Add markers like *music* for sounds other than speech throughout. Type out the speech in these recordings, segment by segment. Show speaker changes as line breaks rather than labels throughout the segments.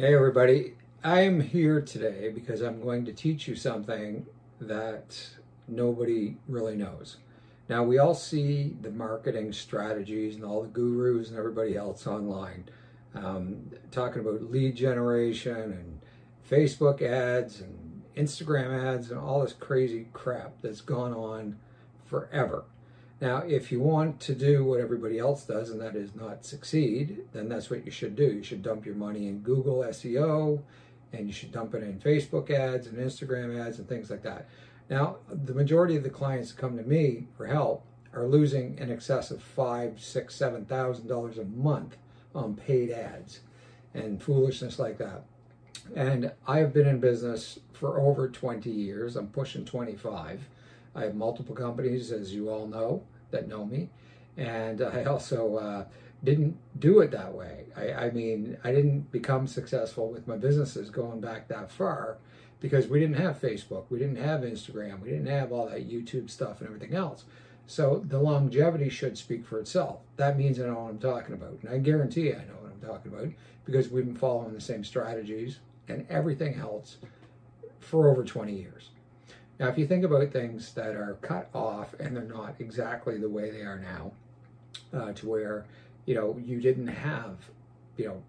Hey everybody, I am here today because I'm going to teach you something that nobody really knows. Now we all see the marketing strategies and all the gurus and everybody else online um, talking about lead generation and Facebook ads and Instagram ads and all this crazy crap that's gone on forever. Now, if you want to do what everybody else does, and that is not succeed, then that's what you should do. You should dump your money in Google SEO, and you should dump it in Facebook ads and Instagram ads and things like that. Now, the majority of the clients that come to me for help are losing in excess of five, six, seven thousand dollars a month on paid ads and foolishness like that. And I have been in business for over 20 years. I'm pushing 25 I have multiple companies, as you all know, that know me. And I also uh, didn't do it that way. I, I, mean, I didn't become successful with my businesses going back that far because we didn't have Facebook, we didn't have Instagram, we didn't have all that YouTube stuff and everything else. So the longevity should speak for itself. That means I know what I'm talking about. And I guarantee I know what I'm talking about because we've been following the same strategies and everything else for over 20 years. Now, if you think about things that are cut off and they're not exactly the way they are now, uh, to where, you know, you didn't have, you know,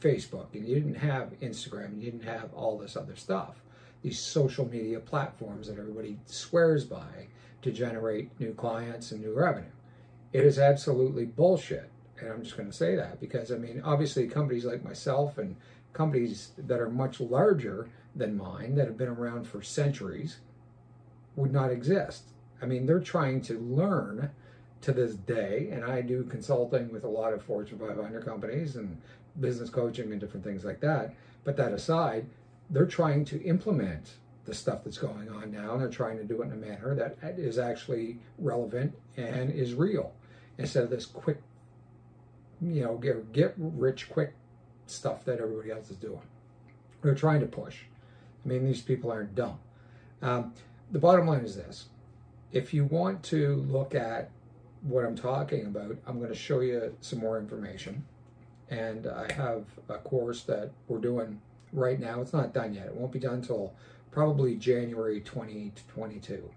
Facebook and you didn't have Instagram, and you didn't have all this other stuff, these social media platforms that everybody swears by to generate new clients and new revenue. It is absolutely bullshit. And I'm just going to say that because, I mean, obviously, companies like myself and companies that are much larger than mine that have been around for centuries would not exist. I mean, they're trying to learn to this day, and I do consulting with a lot of Fortune 500 companies and business coaching and different things like that. But that aside, they're trying to implement the stuff that's going on now, and they're trying to do it in a manner that is actually relevant and is real instead of this quick, you know, get, get rich quick stuff that everybody else is doing. They're trying to push. I mean, these people aren't dumb. Um, the bottom line is this. If you want to look at what I'm talking about, I'm going to show you some more information. And I have a course that we're doing right now. It's not done yet. It won't be done until probably January 2022.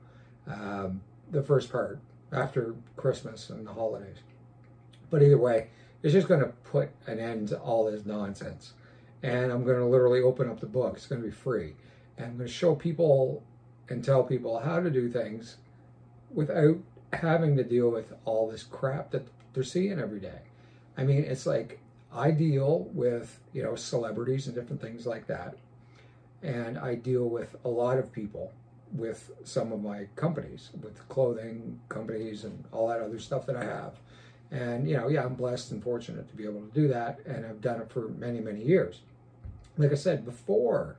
Um, the first part after Christmas and the holidays. But either way, it's just going to put an end to all this nonsense. And I'm going to literally open up the book. It's going to be free. And I'm going to show people and tell people how to do things without having to deal with all this crap that they're seeing every day. I mean, it's like I deal with, you know, celebrities and different things like that. And I deal with a lot of people with some of my companies, with clothing companies and all that other stuff that I have. And, you know, yeah, I'm blessed and fortunate to be able to do that. And I've done it for many, many years. Like I said, before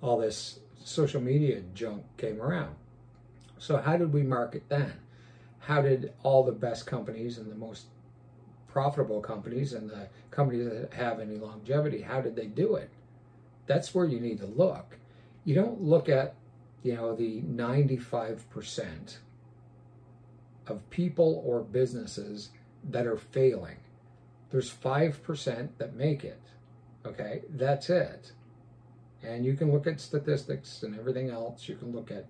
all this social media junk came around. So how did we market then? How did all the best companies and the most profitable companies and the companies that have any longevity, how did they do it? That's where you need to look. You don't look at, you know, the 95% of people or businesses that are failing. There's 5% that make it. Okay, that's it. And you can look at statistics and everything else. You can look at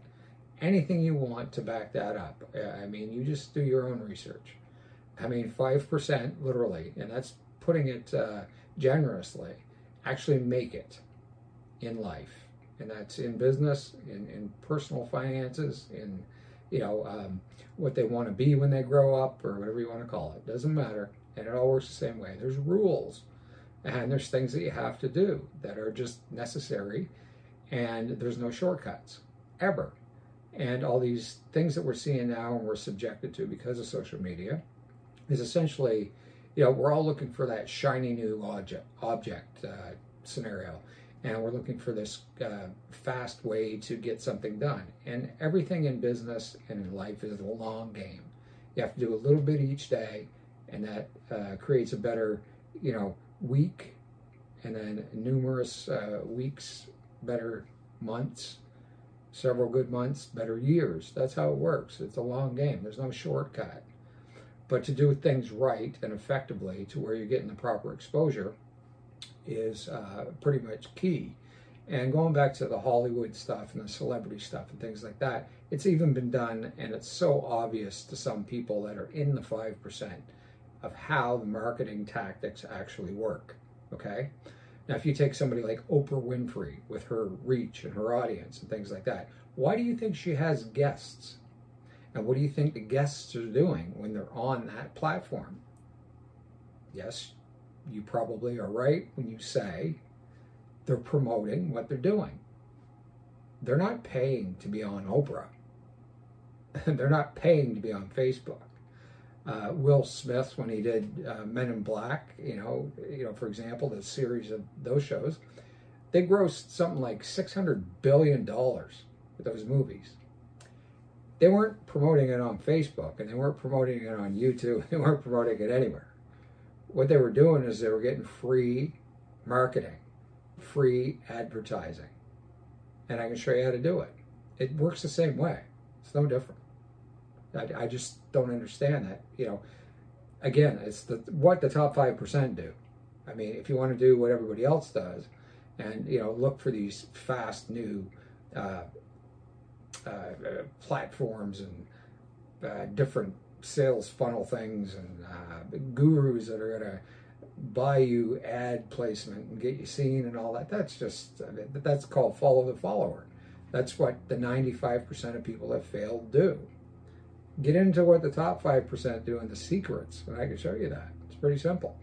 anything you want to back that up. I mean, you just do your own research. I mean, 5% literally, and that's putting it uh, generously, actually make it in life. And that's in business, in, in personal finances, in, you know, um, what they want to be when they grow up or whatever you want to call it. Doesn't matter. And it all works the same way. There's rules and there's things that you have to do that are just necessary and there's no shortcuts ever. And all these things that we're seeing now and we're subjected to because of social media is essentially you know we're all looking for that shiny new object object uh, scenario. And we're looking for this uh, fast way to get something done. And everything in business and in life is a long game. You have to do a little bit each day and that uh, creates a better you know week and then numerous uh, weeks, better months, several good months, better years. That's how it works. It's a long game. There's no shortcut. But to do things right and effectively to where you're getting the proper exposure, is uh, pretty much key. And going back to the Hollywood stuff and the celebrity stuff and things like that, it's even been done, and it's so obvious to some people that are in the 5% of how the marketing tactics actually work. Okay? Now, if you take somebody like Oprah Winfrey with her reach and her audience and things like that, why do you think she has guests? And what do you think the guests are doing when they're on that platform? Yes, you probably are right when you say they're promoting what they're doing. They're not paying to be on Oprah. *laughs* they're not paying to be on Facebook. Uh, Will Smith, when he did uh, Men in Black, you know, you know, for example, the series of those shows, they grossed something like six hundred billion dollars with those movies. They weren't promoting it on Facebook, and they weren't promoting it on YouTube. *laughs* They weren't promoting it anywhere. What they were doing is they were getting free marketing free advertising. And I can show you how to do it. It works the same way. It's no different. I, I just don't understand that. You know, again, it's the what the top five percent do. I mean, if you want to do what everybody else does, and you know, look for these fast new uh, uh, uh, platforms and uh, different sales funnel things and uh, gurus that are going to buy you ad placement and get you seen and all that. That's just, that's called follow the follower. That's what the 95% of people that failed do. Get into what the top 5% do and the secrets, and I can show you that. It's pretty simple.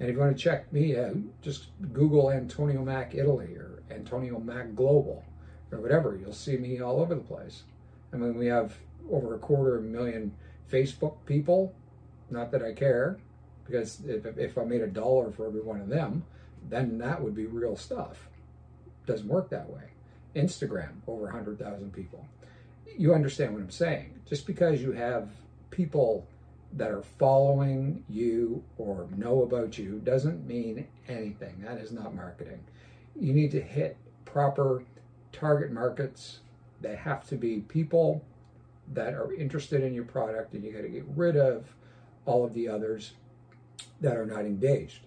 And if you want to check me out, just Google Antonio Mac Italy or Antonio Mac Global or whatever. You'll see me all over the place. I mean, we have over a quarter of a million Facebook people. Not that I care because if, if I made a dollar for every one of them, then that would be real stuff. Doesn't work that way. Instagram, over 100,000 people. You understand what I'm saying. Just because you have people that are following you or know about you doesn't mean anything. That is not marketing. You need to hit proper target markets. They have to be people that are interested in your product, and you got to get rid of all of the others that are not engaged.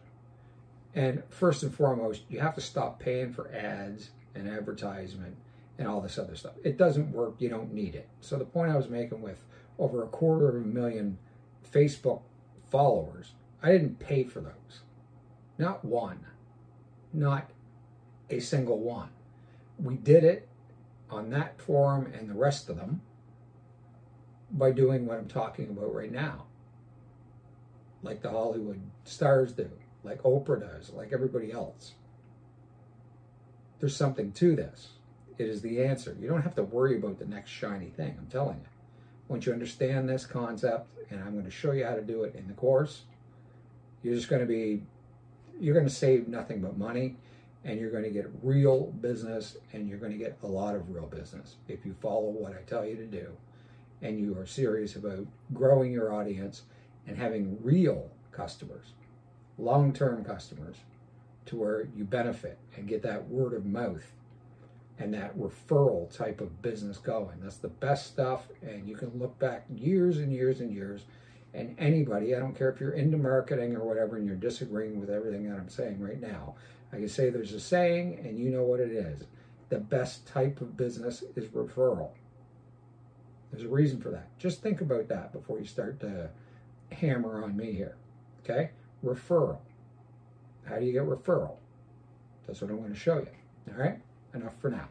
And first and foremost, you have to stop paying for ads and advertisement and all this other stuff. It doesn't work. You don't need it. So the point I was making with over a quarter of a million Facebook followers, I didn't pay for those. Not one. Not a single one. We did it on that forum and the rest of them by doing what I'm talking about right now like the Hollywood stars do, like Oprah does, like everybody else. There's something to this. It is the answer. You don't have to worry about the next shiny thing, I'm telling you. Once you understand this concept, and I'm going to show you how to do it in the course, you're just going to be, you're going to save nothing but money, and you're going to get real business, and you're going to get a lot of real business if you follow what I tell you to do, and you are serious about growing your audience and having real customers, long term customers, to where you benefit and get that word of mouth and that referral type of business going. That's the best stuff, and you can look back years and years and years. And anybody, I don't care if you're into marketing or whatever, and you're disagreeing with everything that I'm saying right now, I can say there's a saying, and you know what it is. The best type of business is referral. There's a reason for that. Just think about that before you start to hammer on me here. Okay? Referral. How do you get referral? That's what I'm going to show you. All right? Enough for now.